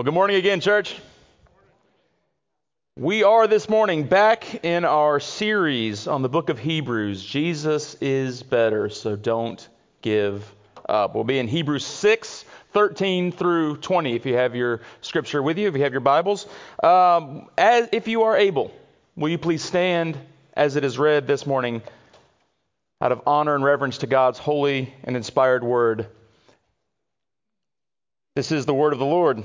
Well, good morning again, church. We are this morning back in our series on the book of Hebrews. Jesus is better, so don't give up. We'll be in Hebrews 6, 13 through 20, if you have your scripture with you, if you have your Bibles. Um, as, if you are able, will you please stand as it is read this morning out of honor and reverence to God's holy and inspired word? This is the word of the Lord.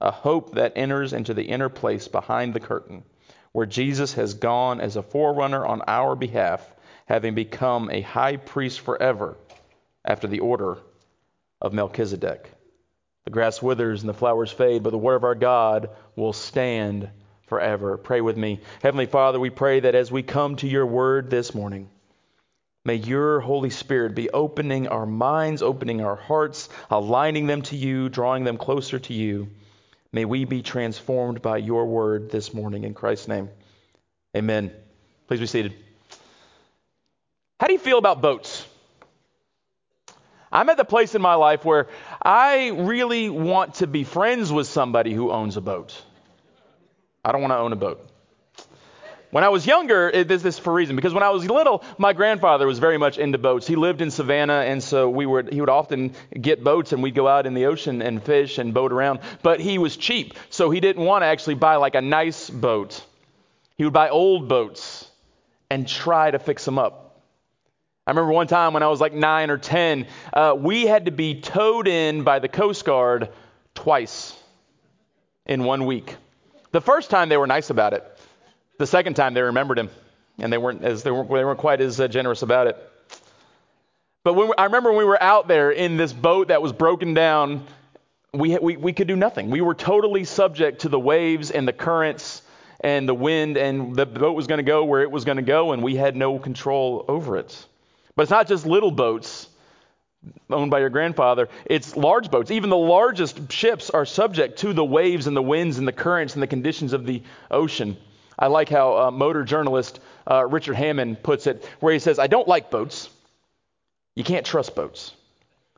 a hope that enters into the inner place behind the curtain, where Jesus has gone as a forerunner on our behalf, having become a high priest forever after the order of Melchizedek. The grass withers and the flowers fade, but the word of our God will stand forever. Pray with me. Heavenly Father, we pray that as we come to your word this morning, May your Holy Spirit be opening our minds, opening our hearts, aligning them to you, drawing them closer to you. May we be transformed by your word this morning in Christ's name. Amen. Please be seated. How do you feel about boats? I'm at the place in my life where I really want to be friends with somebody who owns a boat. I don't want to own a boat. When I was younger, it, this is for a reason because when I was little, my grandfather was very much into boats. He lived in Savannah, and so we would he would often get boats, and we'd go out in the ocean and fish and boat around. But he was cheap, so he didn't want to actually buy like a nice boat. He would buy old boats and try to fix them up. I remember one time when I was like nine or ten, uh, we had to be towed in by the Coast Guard twice in one week. The first time they were nice about it. The second time they remembered him, and they weren't as they weren't, they weren't quite as uh, generous about it. But when, I remember when we were out there in this boat that was broken down, we, we, we could do nothing. We were totally subject to the waves and the currents and the wind, and the boat was going to go where it was going to go, and we had no control over it. But it's not just little boats owned by your grandfather, it's large boats. Even the largest ships are subject to the waves and the winds and the currents and the conditions of the ocean. I like how uh, motor journalist uh, Richard Hammond puts it, where he says, I don't like boats. You can't trust boats.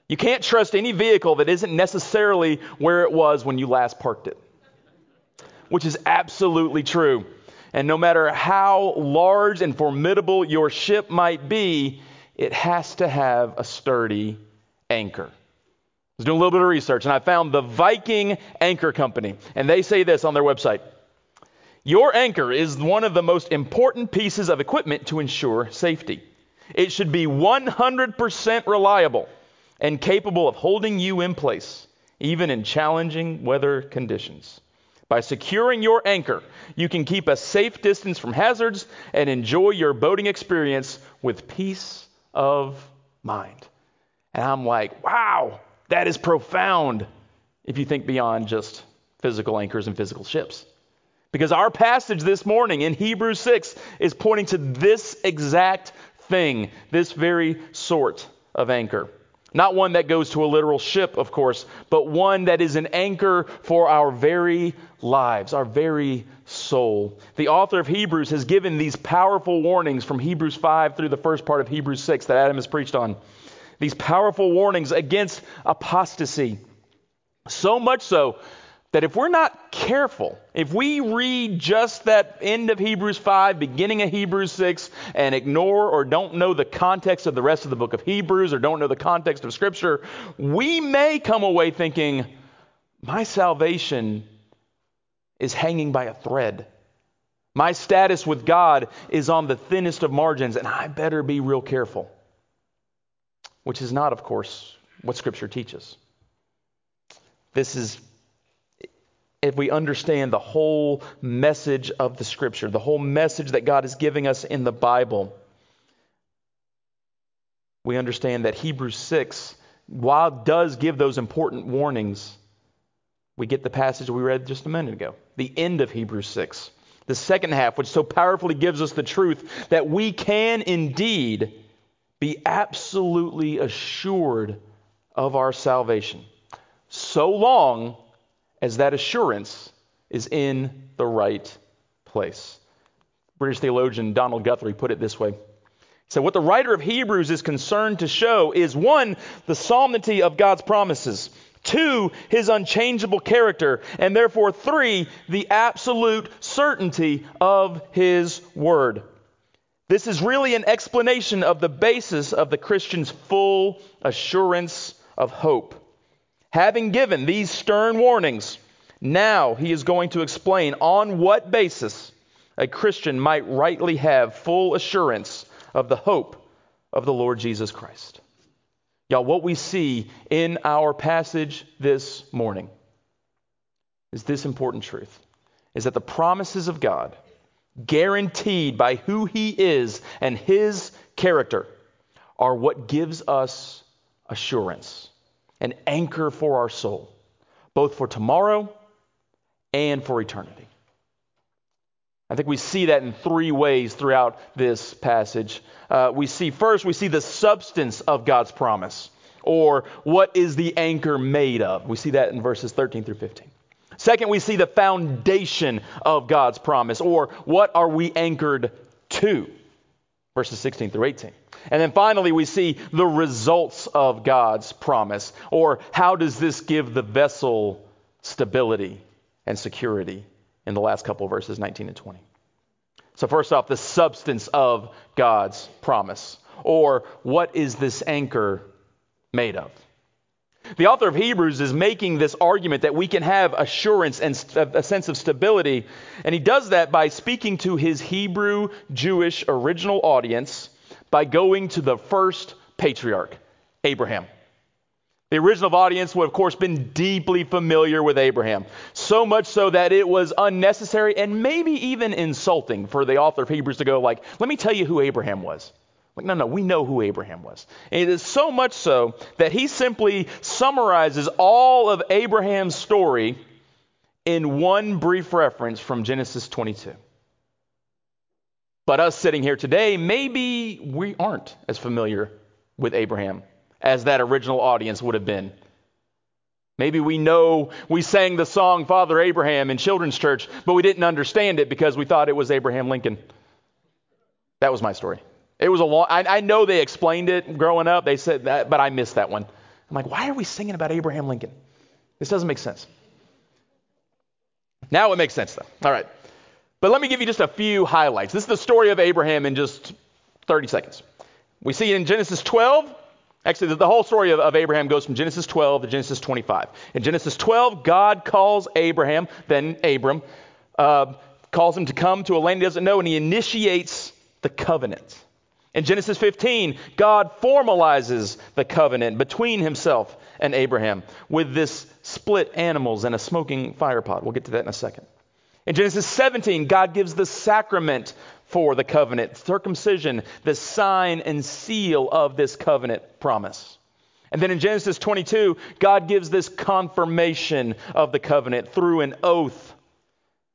You can't trust any vehicle that isn't necessarily where it was when you last parked it, which is absolutely true. And no matter how large and formidable your ship might be, it has to have a sturdy anchor. I was doing a little bit of research and I found the Viking Anchor Company, and they say this on their website. Your anchor is one of the most important pieces of equipment to ensure safety. It should be 100% reliable and capable of holding you in place, even in challenging weather conditions. By securing your anchor, you can keep a safe distance from hazards and enjoy your boating experience with peace of mind. And I'm like, wow, that is profound if you think beyond just physical anchors and physical ships. Because our passage this morning in Hebrews 6 is pointing to this exact thing, this very sort of anchor. Not one that goes to a literal ship, of course, but one that is an anchor for our very lives, our very soul. The author of Hebrews has given these powerful warnings from Hebrews 5 through the first part of Hebrews 6 that Adam has preached on. These powerful warnings against apostasy. So much so that if we're not careful, if we read just that end of Hebrews 5, beginning of Hebrews 6, and ignore or don't know the context of the rest of the book of Hebrews or don't know the context of Scripture, we may come away thinking, my salvation is hanging by a thread. My status with God is on the thinnest of margins, and I better be real careful. Which is not, of course, what Scripture teaches. This is, if we understand the whole message of the Scripture, the whole message that God is giving us in the Bible, we understand that Hebrews 6, while does give those important warnings, we get the passage we read just a minute ago, the end of Hebrews 6. The second half, which so powerfully gives us the truth that we can indeed be absolutely assured of our salvation, so long as that assurance is in the right place. British theologian Donald Guthrie put it this way. So, what the writer of Hebrews is concerned to show is one, the solemnity of God's promises, two, his unchangeable character, and therefore, three, the absolute certainty of his word. This is really an explanation of the basis of the Christian's full assurance of hope. Having given these stern warnings, now he is going to explain on what basis a Christian might rightly have full assurance of the hope of the Lord Jesus Christ. Y'all, what we see in our passage this morning is this important truth is that the promises of God, guaranteed by who He is and His character, are what gives us assurance, an anchor for our soul, both for tomorrow and for eternity. I think we see that in three ways throughout this passage. Uh, we see first, we see the substance of God's promise, or what is the anchor made of. We see that in verses 13 through 15. Second, we see the foundation of God's promise, or what are we anchored to, verses 16 through 18. And then finally, we see the results of God's promise, or how does this give the vessel stability and security in the last couple of verses, 19 and 20. So, first off, the substance of God's promise, or what is this anchor made of? The author of Hebrews is making this argument that we can have assurance and a sense of stability, and he does that by speaking to his Hebrew Jewish original audience by going to the first patriarch, Abraham. The original audience would, of course, been deeply familiar with Abraham, so much so that it was unnecessary and maybe even insulting for the author of Hebrews to go like, "Let me tell you who Abraham was." Like, no, no, we know who Abraham was. And it is so much so that he simply summarizes all of Abraham's story in one brief reference from Genesis 22. But us sitting here today, maybe we aren't as familiar with Abraham as that original audience would have been. Maybe we know we sang the song Father Abraham in children's church, but we didn't understand it because we thought it was Abraham Lincoln. That was my story. It was a long, I, I know they explained it growing up. They said that, but I missed that one. I'm like, why are we singing about Abraham Lincoln? This doesn't make sense. Now it makes sense, though. All right. But let me give you just a few highlights. This is the story of Abraham in just 30 seconds. We see in Genesis 12, Actually, the whole story of, of, Abraham goes from Genesis 12 to Genesis 25. In Genesis 12, God calls Abraham, then Abram, uh, calls him to come to a land he doesn't know, and he initiates the covenant. In Genesis 15, God formalizes the covenant between himself and Abraham with this split animals and a smoking fire pot. We'll get to that in a second. In Genesis 17, God gives the sacrament for the covenant, circumcision, the sign and seal of this covenant promise. And then in Genesis 22, God gives this confirmation of the covenant through an oath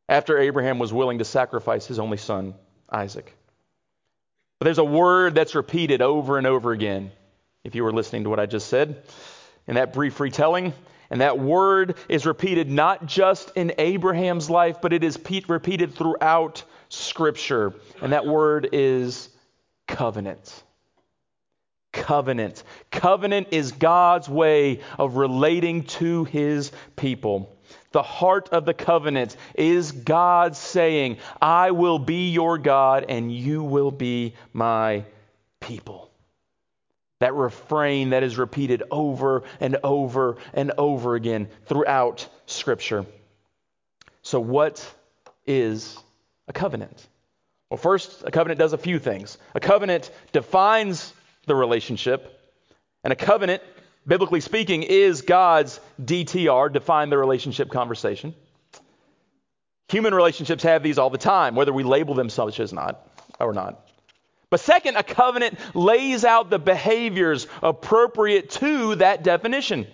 after Abraham was willing to sacrifice his only son, Isaac. But there's a word that's repeated over and over again, if you were listening to what I just said in that brief retelling. And that word is repeated not just in Abraham's life, but it is repeated throughout Scripture. And that word is covenant. Covenant. Covenant is God's way of relating to his people. The heart of the covenant is God saying, I will be your God and you will be my people. That refrain that is repeated over and over and over again throughout Scripture. So, what is a covenant? Well, first, a covenant does a few things. A covenant defines the relationship, and a covenant, biblically speaking, is God's DTR, define the relationship conversation. Human relationships have these all the time, whether we label them such as not or not. But second, a covenant lays out the behaviors appropriate to that definition.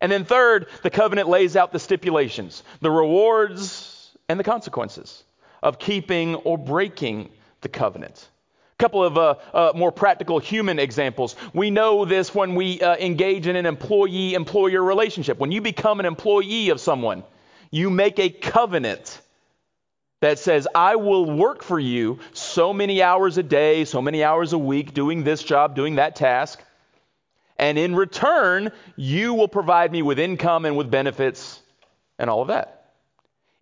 And then third, the covenant lays out the stipulations, the rewards and the consequences of keeping or breaking the covenant. A couple of uh, uh, more practical human examples. We know this when we uh, engage in an employee employer relationship. When you become an employee of someone, you make a covenant that says, I will work for you so many hours a day, so many hours a week, doing this job, doing that task. And in return, you will provide me with income and with benefits and all of that.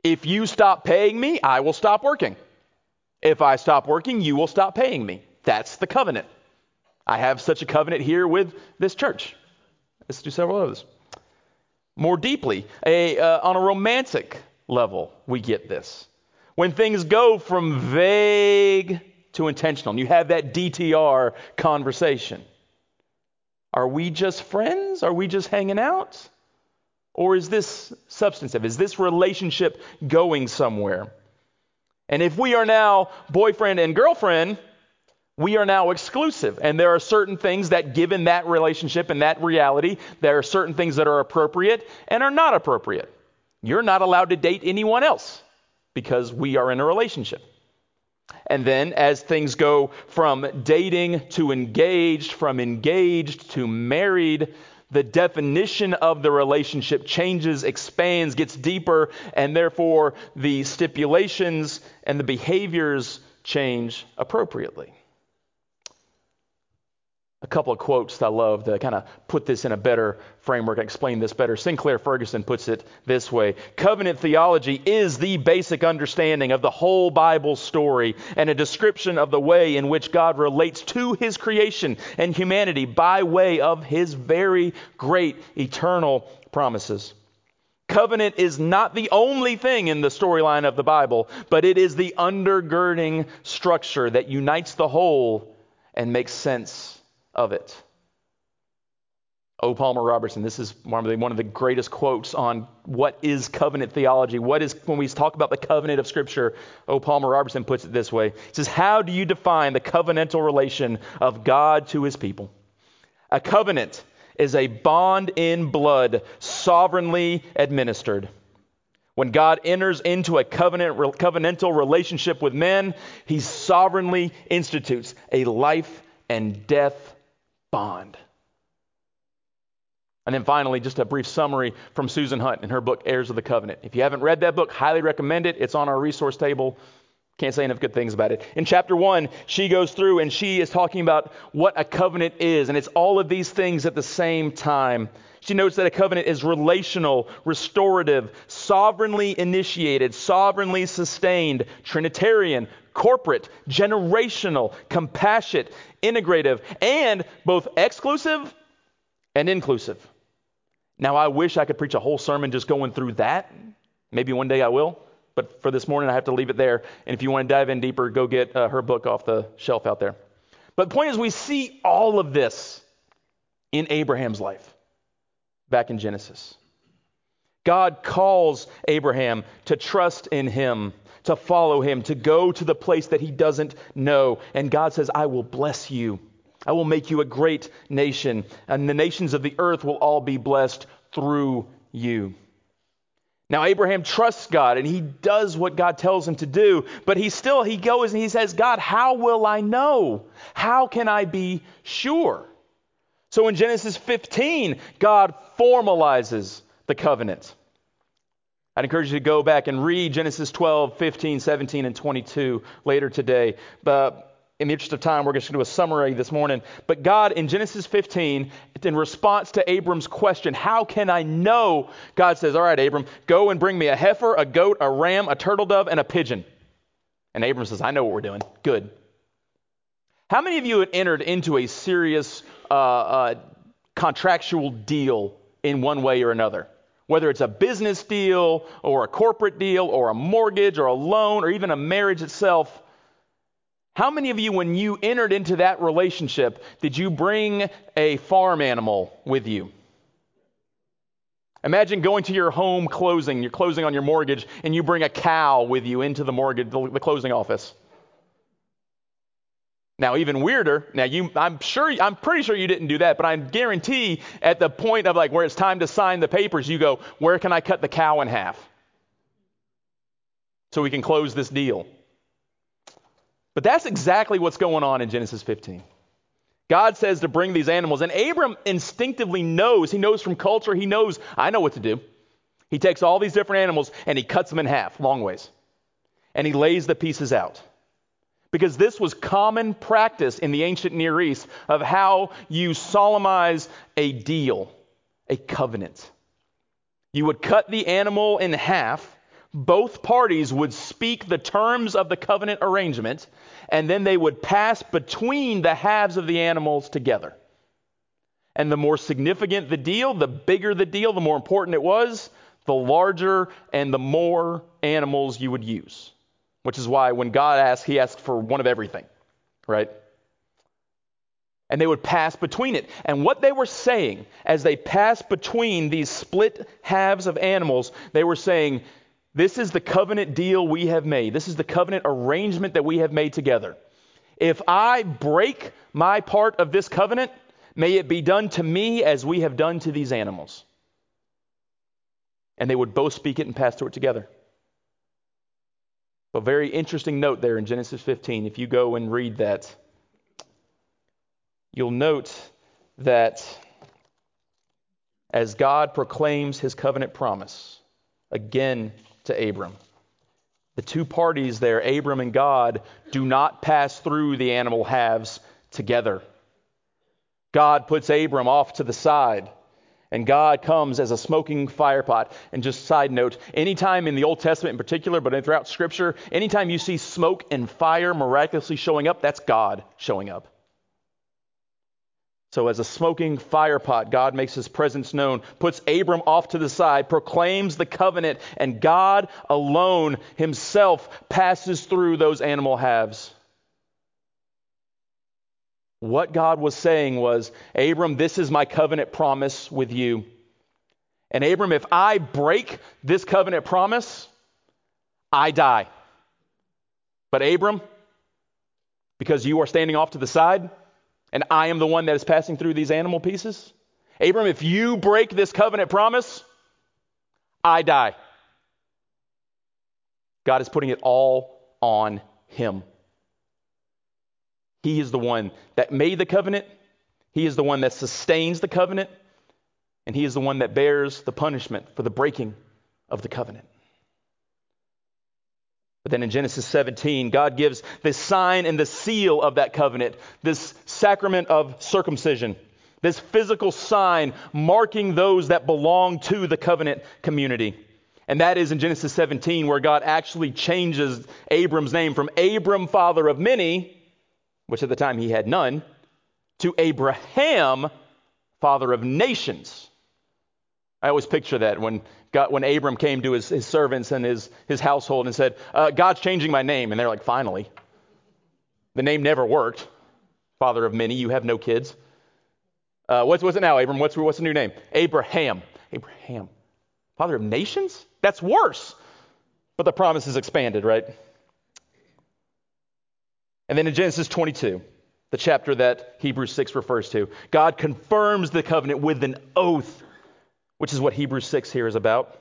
If you stop paying me, I will stop working. If I stop working, you will stop paying me. That's the covenant. I have such a covenant here with this church. Let's do several others. More deeply, a, uh, on a romantic level, we get this. When things go from vague to intentional, and you have that DTR conversation. Are we just friends? Are we just hanging out? Or is this substantive? Is this relationship going somewhere? And if we are now boyfriend and girlfriend, we are now exclusive. And there are certain things that, given that relationship and that reality, there are certain things that are appropriate and are not appropriate. You're not allowed to date anyone else because we are in a relationship. And then, as things go from dating to engaged, from engaged to married, the definition of the relationship changes, expands, gets deeper, and therefore the stipulations and the behaviors change appropriately a couple of quotes that I love to kind of put this in a better framework, explain this better. Sinclair Ferguson puts it this way Covenant theology is the basic understanding of the whole Bible story and a description of the way in which God relates to his creation and humanity by way of his very great eternal promises. Covenant is not the only thing in the storyline of the Bible, but it is the undergirding structure that unites the whole and makes sense of it. O. Palmer Robertson, this is one of the greatest quotes on what is covenant theology. What is, when we talk about the covenant of Scripture, O. Palmer Robertson puts it this way. He says, How do you define the covenantal relation of God to his people? A covenant is a bond in blood sovereignly administered. When God enters into a covenant, covenantal relationship with men, he sovereignly institutes a life and death bond. And then finally, just a brief summary from Susan Hunt in her book, Heirs of the Covenant. If you haven't read that book, highly recommend it. It's on our resource table. Can't say enough good things about it. In chapter one, she goes through and she is talking about what a covenant is, and it's all of these things at the same time. She notes that a covenant is relational, restorative, sovereignly initiated, sovereignly sustained, Trinitarian, corporate, generational, compassionate, integrative, and both exclusive and inclusive. Now, I wish I could preach a whole sermon just going through that. Maybe one day I will. But for this morning, I have to leave it there. And if you want to dive in deeper, go get uh, her book off the shelf out there. But the point is, we see all of this in Abraham's life back in Genesis. God calls Abraham to trust in him to follow him, to go to the place that he doesn't know. And God says, I will bless you. I will make you a great nation, and the nations of the earth will all be blessed through you. Now Abraham trusts God and he does what God tells him to do, but he still he goes and he says, "God, how will I know? How can I be sure?" So in Genesis 15, God formalizes the covenant. I'd encourage you to go back and read Genesis 12, 15, 17, and 22 later today. But in the interest of time, we're just going to do a summary this morning. But God, in Genesis 15, in response to Abram's question, How can I know? God says, All right, Abram, go and bring me a heifer, a goat, a ram, a turtle dove, and a pigeon. And Abram says, I know what we're doing. Good. How many of you had entered into a serious uh, uh, contractual deal in one way or another? Whether it's a business deal or a corporate deal or a mortgage or a loan or even a marriage itself, how many of you, when you entered into that relationship, did you bring a farm animal with you? Imagine going to your home closing, you're closing on your mortgage, and you bring a cow with you into the mortgage, the closing office. Now, even weirder, now you, I'm sure, I'm pretty sure you didn't do that, but I guarantee at the point of like where it's time to sign the papers, you go, where can I cut the cow in half? So we can close this deal. But that's exactly what's going on in Genesis 15. God says to bring these animals, and Abram instinctively knows, he knows from culture, he knows, I know what to do. He takes all these different animals and he cuts them in half, long ways, and he lays the pieces out. Because this was common practice in the ancient Near East of how you solemnize a deal, a covenant. You would cut the animal in half, both parties would speak the terms of the covenant arrangement, and then they would pass between the halves of the animals together. And the more significant the deal, the bigger the deal, the more important it was, the larger and the more animals you would use. Which is why when God asked, he asked for one of everything, right? And they would pass between it. And what they were saying as they passed between these split halves of animals, they were saying, This is the covenant deal we have made. This is the covenant arrangement that we have made together. If I break my part of this covenant, may it be done to me as we have done to these animals. And they would both speak it and pass through it together. A very interesting note there in Genesis 15. If you go and read that, you'll note that as God proclaims his covenant promise again to Abram, the two parties there, Abram and God, do not pass through the animal halves together. God puts Abram off to the side and God comes as a smoking firepot. And just side note, anytime in the Old Testament in particular, but throughout Scripture, anytime you see smoke and fire miraculously showing up, that's God showing up. So, as a smoking firepot, God makes his presence known, puts Abram off to the side, proclaims the covenant, and God alone himself passes through those animal halves. What God was saying was, Abram, this is my covenant promise with you. And Abram, if I break this covenant promise, I die. But Abram, because you are standing off to the side, and I am the one that is passing through these animal pieces, Abram, if you break this covenant promise, I die. God is putting it all on him. He is the one that made the covenant, He is the one that sustains the covenant, and He is the one that bears the punishment for the breaking of the covenant. But then in Genesis 17, God gives the sign and the seal of that covenant, this sacrament of circumcision, this physical sign marking those that belong to the covenant community. And that is in Genesis 17, where God actually changes Abram's name from Abram, father of many, which at the time he had none, to Abraham, father of nations. I always picture that when, God, when Abram came to his, his servants and his, his household and said, uh, God's changing my name. And they're like, finally. The name never worked. Father of many, you have no kids. Uh, what's, what's it now, Abram? What's, what's the new name? Abraham. Abraham. Father of nations? That's worse. But the promise is expanded, right? And then in Genesis 22, the chapter that Hebrews 6 refers to, God confirms the covenant with an oath, which is what Hebrews 6 here is about.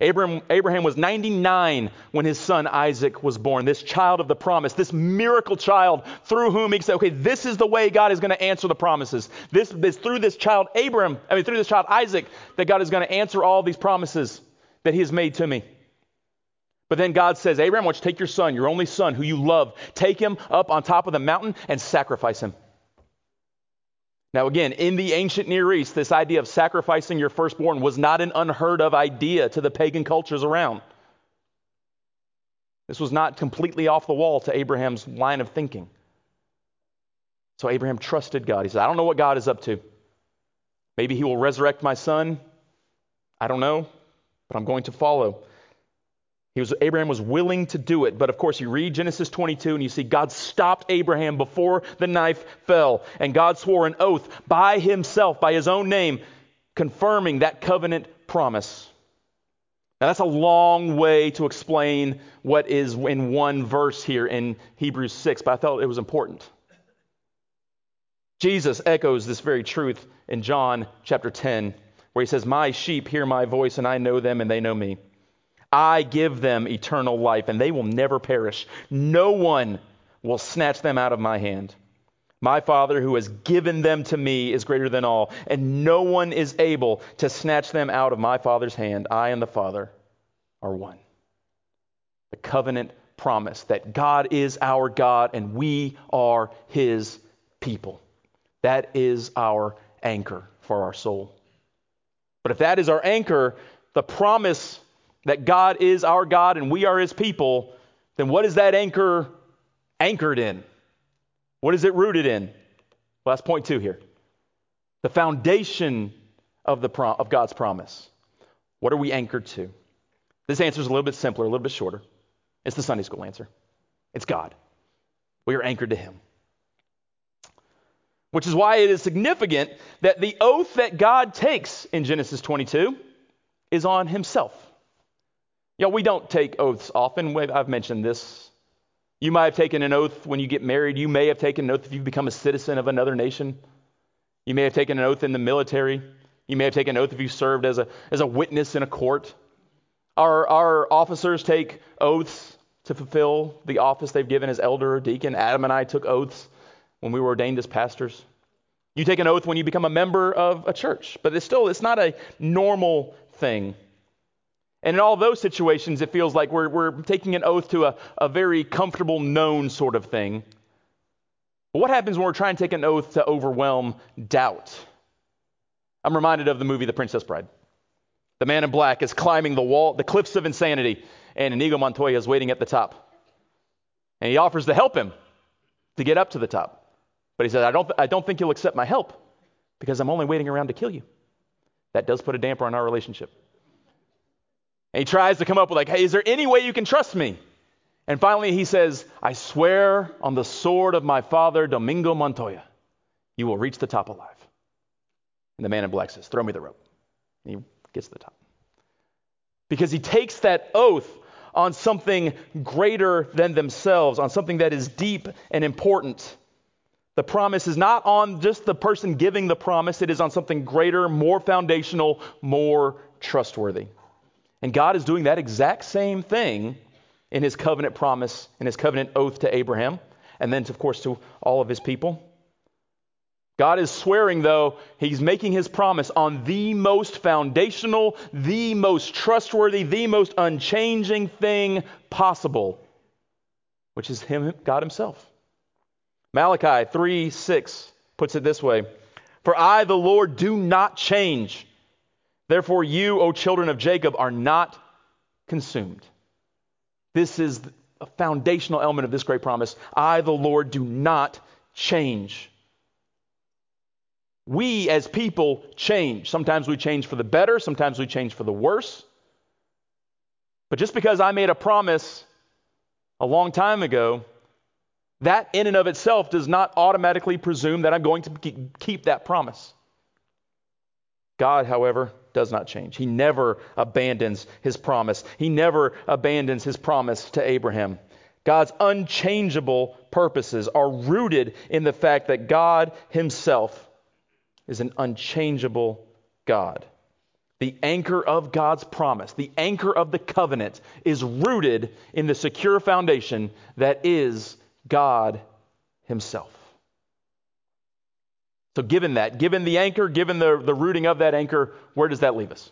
Abraham, Abraham was 99 when his son Isaac was born, this child of the promise, this miracle child through whom he said, okay, this is the way God is going to answer the promises. This is through this child, Abraham, I mean, through this child Isaac, that God is going to answer all these promises that he has made to me. But then God says, Abraham, why don't you take your son, your only son, who you love, take him up on top of the mountain and sacrifice him. Now, again, in the ancient Near East, this idea of sacrificing your firstborn was not an unheard of idea to the pagan cultures around. This was not completely off the wall to Abraham's line of thinking. So Abraham trusted God. He said, I don't know what God is up to. Maybe he will resurrect my son. I don't know. but I'm going to follow. He was, Abraham was willing to do it, but of course, you read Genesis 22 and you see God stopped Abraham before the knife fell, and God swore an oath by himself, by his own name, confirming that covenant promise. Now, that's a long way to explain what is in one verse here in Hebrews 6, but I felt it was important. Jesus echoes this very truth in John chapter 10, where he says, My sheep hear my voice, and I know them, and they know me. I give them eternal life, and they will never perish. No one will snatch them out of my hand. My Father, who has given them to me, is greater than all, and no one is able to snatch them out of my Father's hand. I and the Father are one. The covenant promise that God is our God and we are his people. That is our anchor for our soul. But if that is our anchor, the promise that God is our God and we are his people, then what is that anchor anchored in? What is it rooted in? Well, that's point two here. The foundation of, the pro- of God's promise. What are we anchored to? This answer is a little bit simpler, a little bit shorter. It's the Sunday school answer it's God. We are anchored to Him. Which is why it is significant that the oath that God takes in Genesis 22 is on Himself. Know, we don't take oaths often. I've mentioned this. You might have taken an oath when you get married. You may have taken an oath if you've become a citizen of another nation. You may have taken an oath in the military. You may have taken an oath if you served as a, as a witness in a court. Our, our officers take oaths to fulfill the office they've given as elder or deacon. Adam and I took oaths when we were ordained as pastors. You take an oath when you become a member of a church, but it's still it's not a normal thing. And in all those situations, it feels like we're, we're taking an oath to a, a very comfortable, known sort of thing. But what happens when we're trying to take an oath to overwhelm doubt? I'm reminded of the movie The Princess Bride. The man in black is climbing the wall, the cliffs of insanity, and Inigo Montoya is waiting at the top. And he offers to help him to get up to the top. But he says, I don't, I don't think you'll accept my help because I'm only waiting around to kill you. That does put a damper on our relationship. And he tries to come up with, like, hey, is there any way you can trust me? And finally he says, I swear on the sword of my father, Domingo Montoya, you will reach the top alive. And the man in black says, throw me the rope. And he gets to the top. Because he takes that oath on something greater than themselves, on something that is deep and important. The promise is not on just the person giving the promise, it is on something greater, more foundational, more trustworthy. And God is doing that exact same thing in his covenant promise, in his covenant oath to Abraham, and then, of course, to all of his people. God is swearing, though, he's making his promise on the most foundational, the most trustworthy, the most unchanging thing possible, which is him, God himself. Malachi 3 6 puts it this way For I, the Lord, do not change. Therefore, you, O children of Jacob, are not consumed. This is a foundational element of this great promise. I, the Lord, do not change. We as people change. Sometimes we change for the better, sometimes we change for the worse. But just because I made a promise a long time ago, that in and of itself does not automatically presume that I'm going to keep that promise. God, however, does not change. He never abandons his promise. He never abandons his promise to Abraham. God's unchangeable purposes are rooted in the fact that God himself is an unchangeable God. The anchor of God's promise, the anchor of the covenant, is rooted in the secure foundation that is God Himself. So, given that, given the anchor, given the, the rooting of that anchor, where does that leave us?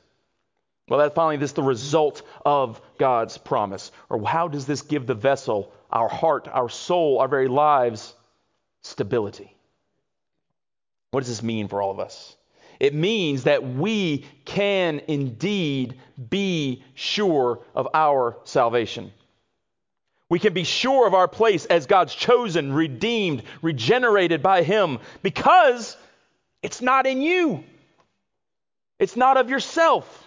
Well, that finally, this is the result of God's promise. Or how does this give the vessel, our heart, our soul, our very lives, stability? What does this mean for all of us? It means that we can indeed be sure of our salvation. We can be sure of our place as God's chosen, redeemed, regenerated by Him because it's not in you, it's not of yourself.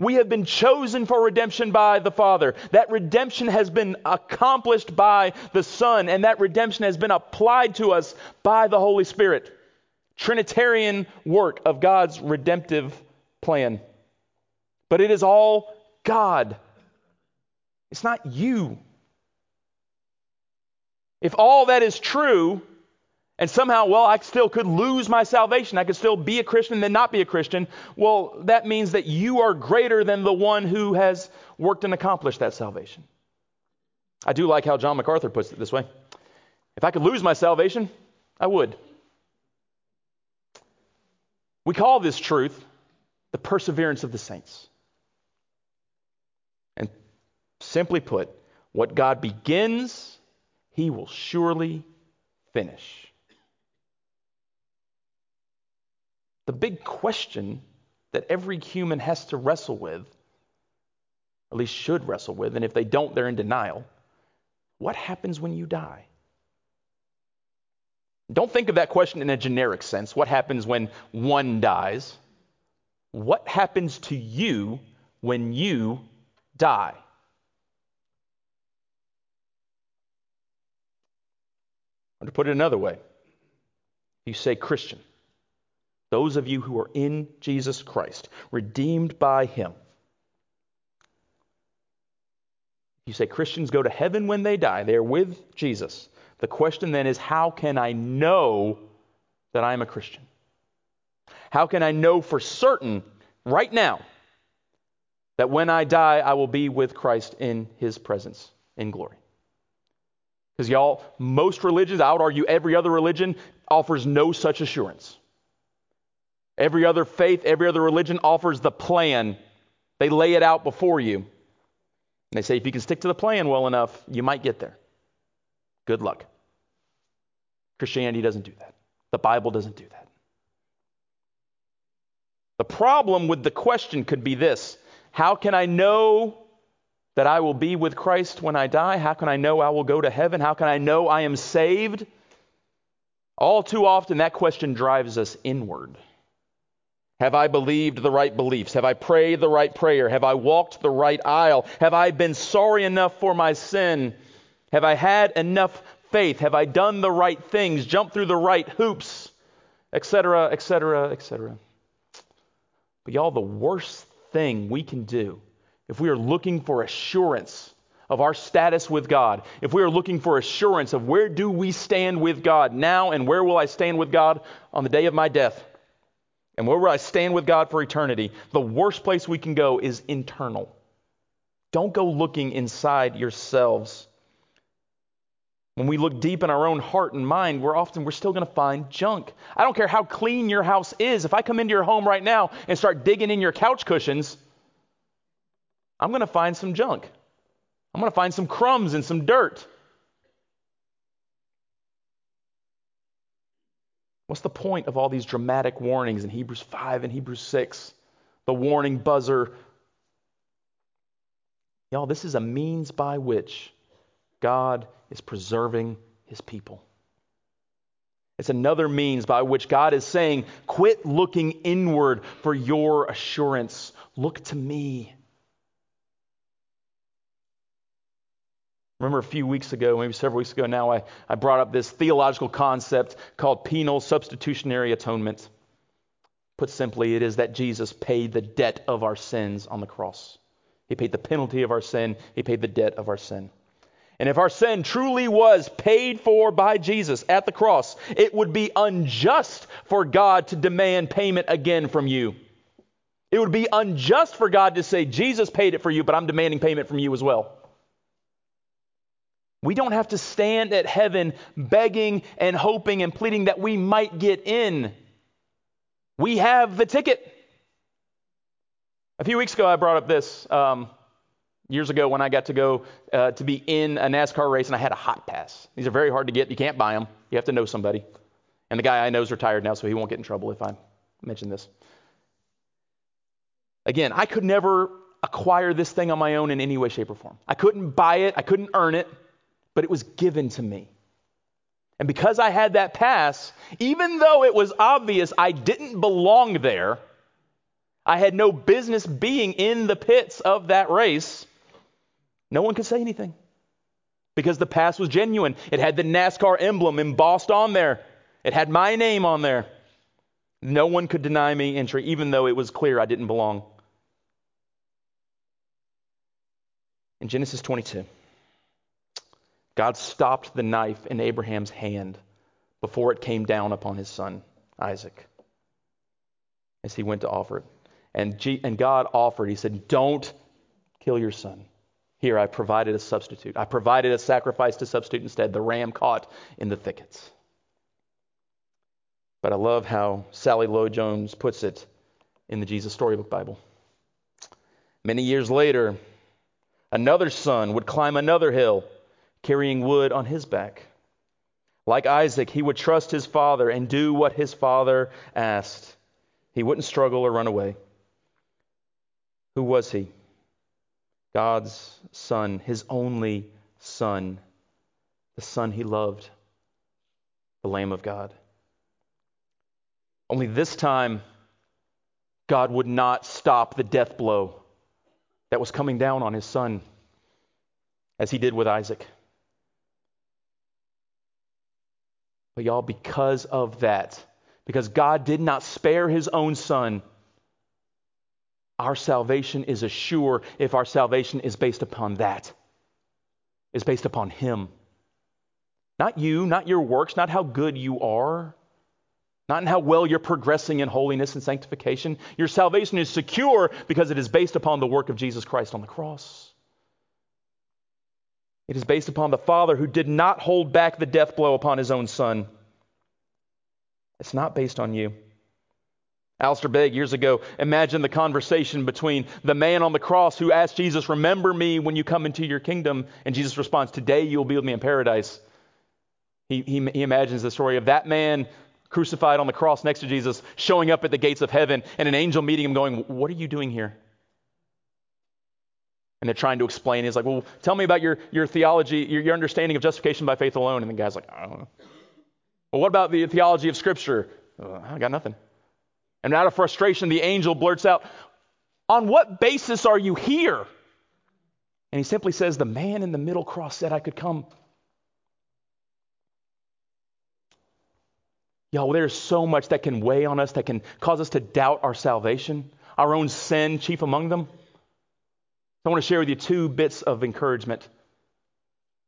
We have been chosen for redemption by the Father. That redemption has been accomplished by the Son, and that redemption has been applied to us by the Holy Spirit. Trinitarian work of God's redemptive plan. But it is all God. It's not you. If all that is true, and somehow, well, I still could lose my salvation. I could still be a Christian and then not be a Christian. Well, that means that you are greater than the one who has worked and accomplished that salvation. I do like how John MacArthur puts it this way If I could lose my salvation, I would. We call this truth the perseverance of the saints. Simply put, what God begins, he will surely finish. The big question that every human has to wrestle with, at least should wrestle with, and if they don't, they're in denial. What happens when you die? Don't think of that question in a generic sense. What happens when one dies? What happens to you when you die? To put it another way, you say Christian, those of you who are in Jesus Christ, redeemed by Him. You say Christians go to heaven when they die, they're with Jesus. The question then is how can I know that I am a Christian? How can I know for certain right now that when I die, I will be with Christ in His presence in glory? Because, y'all, most religions, I would argue every other religion, offers no such assurance. Every other faith, every other religion offers the plan. They lay it out before you. And they say if you can stick to the plan well enough, you might get there. Good luck. Christianity doesn't do that. The Bible doesn't do that. The problem with the question could be this How can I know that I will be with Christ when I die? How can I know I will go to heaven? How can I know I am saved? All too often, that question drives us inward. Have I believed the right beliefs? Have I prayed the right prayer? Have I walked the right aisle? Have I been sorry enough for my sin? Have I had enough faith? Have I done the right things? Jumped through the right hoops? Etc., etc., etc. But y'all, the worst thing we can do if we are looking for assurance of our status with God, if we are looking for assurance of where do we stand with God now and where will I stand with God on the day of my death, and where will I stand with God for eternity, the worst place we can go is internal. Don't go looking inside yourselves. When we look deep in our own heart and mind, we're often we're still going to find junk. I don't care how clean your house is. If I come into your home right now and start digging in your couch cushions, I'm going to find some junk. I'm going to find some crumbs and some dirt. What's the point of all these dramatic warnings in Hebrews 5 and Hebrews 6? The warning buzzer. Y'all, this is a means by which God is preserving his people. It's another means by which God is saying, quit looking inward for your assurance. Look to me. Remember a few weeks ago, maybe several weeks ago now, I, I brought up this theological concept called penal substitutionary atonement. Put simply, it is that Jesus paid the debt of our sins on the cross. He paid the penalty of our sin, He paid the debt of our sin. And if our sin truly was paid for by Jesus at the cross, it would be unjust for God to demand payment again from you. It would be unjust for God to say, Jesus paid it for you, but I'm demanding payment from you as well. We don't have to stand at heaven begging and hoping and pleading that we might get in. We have the ticket. A few weeks ago, I brought up this. Um, years ago, when I got to go uh, to be in a NASCAR race, and I had a hot pass. These are very hard to get. You can't buy them. You have to know somebody. And the guy I know is retired now, so he won't get in trouble if I mention this. Again, I could never acquire this thing on my own in any way, shape, or form. I couldn't buy it. I couldn't earn it but it was given to me. And because I had that pass, even though it was obvious I didn't belong there, I had no business being in the pits of that race. No one could say anything because the pass was genuine. It had the NASCAR emblem embossed on there, it had my name on there. No one could deny me entry, even though it was clear I didn't belong. In Genesis 22, God stopped the knife in Abraham's hand before it came down upon his son, Isaac, as he went to offer it. And, G- and God offered, He said, Don't kill your son. Here, I provided a substitute. I provided a sacrifice to substitute instead, the ram caught in the thickets. But I love how Sally Lloyd Jones puts it in the Jesus Storybook Bible. Many years later, another son would climb another hill, carrying wood on his back. Like Isaac, he would trust his father and do what his father asked. He wouldn't struggle or run away. Who was he? God's son, his only son, the son he loved, the Lamb of God. Only this time, God would not stop the death blow that was coming down on his son, as he did with Isaac. But, y'all, because of that, because God did not spare his own son, our salvation is assured if our salvation is based upon that, is based upon him. Not you, not your works, not how good you are, not in how well you're progressing in holiness and sanctification. Your salvation is secure because it is based upon the work of Jesus Christ on the cross. It is based upon the Father who did not hold back the death blow upon his own Son. It's not based on you. Alistair Begg years ago imagined the conversation between the man on the cross who asked Jesus, Remember me when you come into your kingdom. And Jesus responds, Today you will be with me in paradise. He, he, he imagines the story of that man crucified on the cross next to Jesus, showing up at the gates of heaven, and an angel meeting him, going, What are you doing here? And they're trying to explain. He's like, Well, tell me about your, your theology, your, your understanding of justification by faith alone. And the guy's like, I don't know. Well, what about the theology of Scripture? Uh, I got nothing. And out of frustration, the angel blurts out, On what basis are you here? And he simply says, The man in the middle cross said I could come. Y'all, there's so much that can weigh on us, that can cause us to doubt our salvation, our own sin, chief among them. I want to share with you two bits of encouragement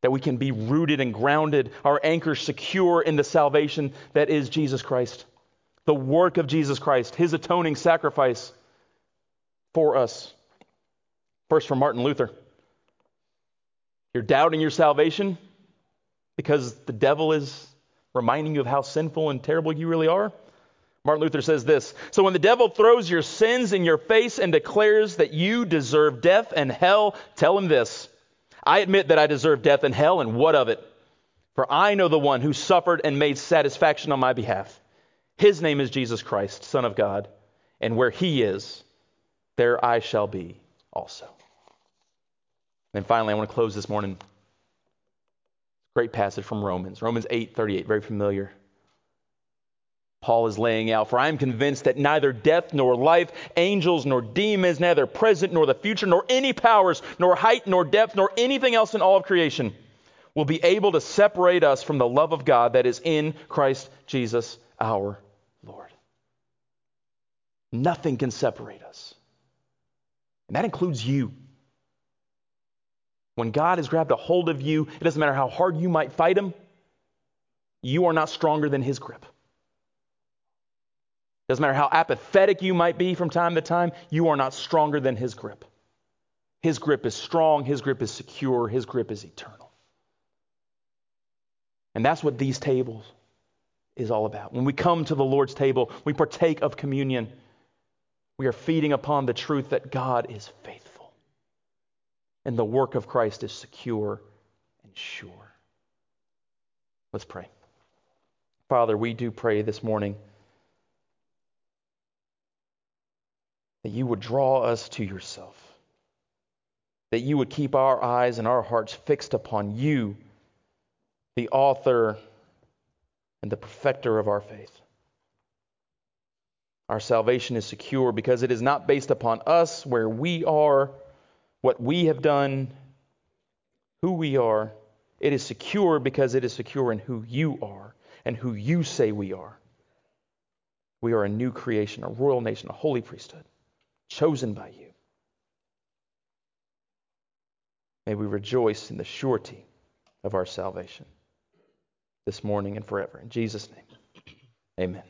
that we can be rooted and grounded, our anchor secure in the salvation that is Jesus Christ, the work of Jesus Christ, his atoning sacrifice for us. First, from Martin Luther. You're doubting your salvation because the devil is reminding you of how sinful and terrible you really are? Martin Luther says this So when the devil throws your sins in your face and declares that you deserve death and hell, tell him this I admit that I deserve death and hell, and what of it? For I know the one who suffered and made satisfaction on my behalf. His name is Jesus Christ, Son of God, and where he is, there I shall be also. And finally, I want to close this morning Great passage from Romans. Romans 8:38, very familiar. Paul is laying out, For I am convinced that neither death nor life, angels nor demons, neither present nor the future, nor any powers, nor height nor depth, nor anything else in all of creation will be able to separate us from the love of God that is in Christ Jesus our Lord. Nothing can separate us. And that includes you. When God has grabbed a hold of you, it doesn't matter how hard you might fight him, you are not stronger than his grip. Doesn't matter how apathetic you might be from time to time, you are not stronger than his grip. His grip is strong, his grip is secure, his grip is eternal. And that's what these tables is all about. When we come to the Lord's table, we partake of communion. We are feeding upon the truth that God is faithful and the work of Christ is secure and sure. Let's pray. Father, we do pray this morning that you would draw us to yourself, that you would keep our eyes and our hearts fixed upon you, the author and the perfecter of our faith. Our salvation is secure because it is not based upon us, where we are, what we have done, who we are. It is secure because it is secure in who you are and who you say we are. We are a new creation, a royal nation, a holy priesthood, chosen by you. May we rejoice in the surety of our salvation this morning and forever. In Jesus' name, amen.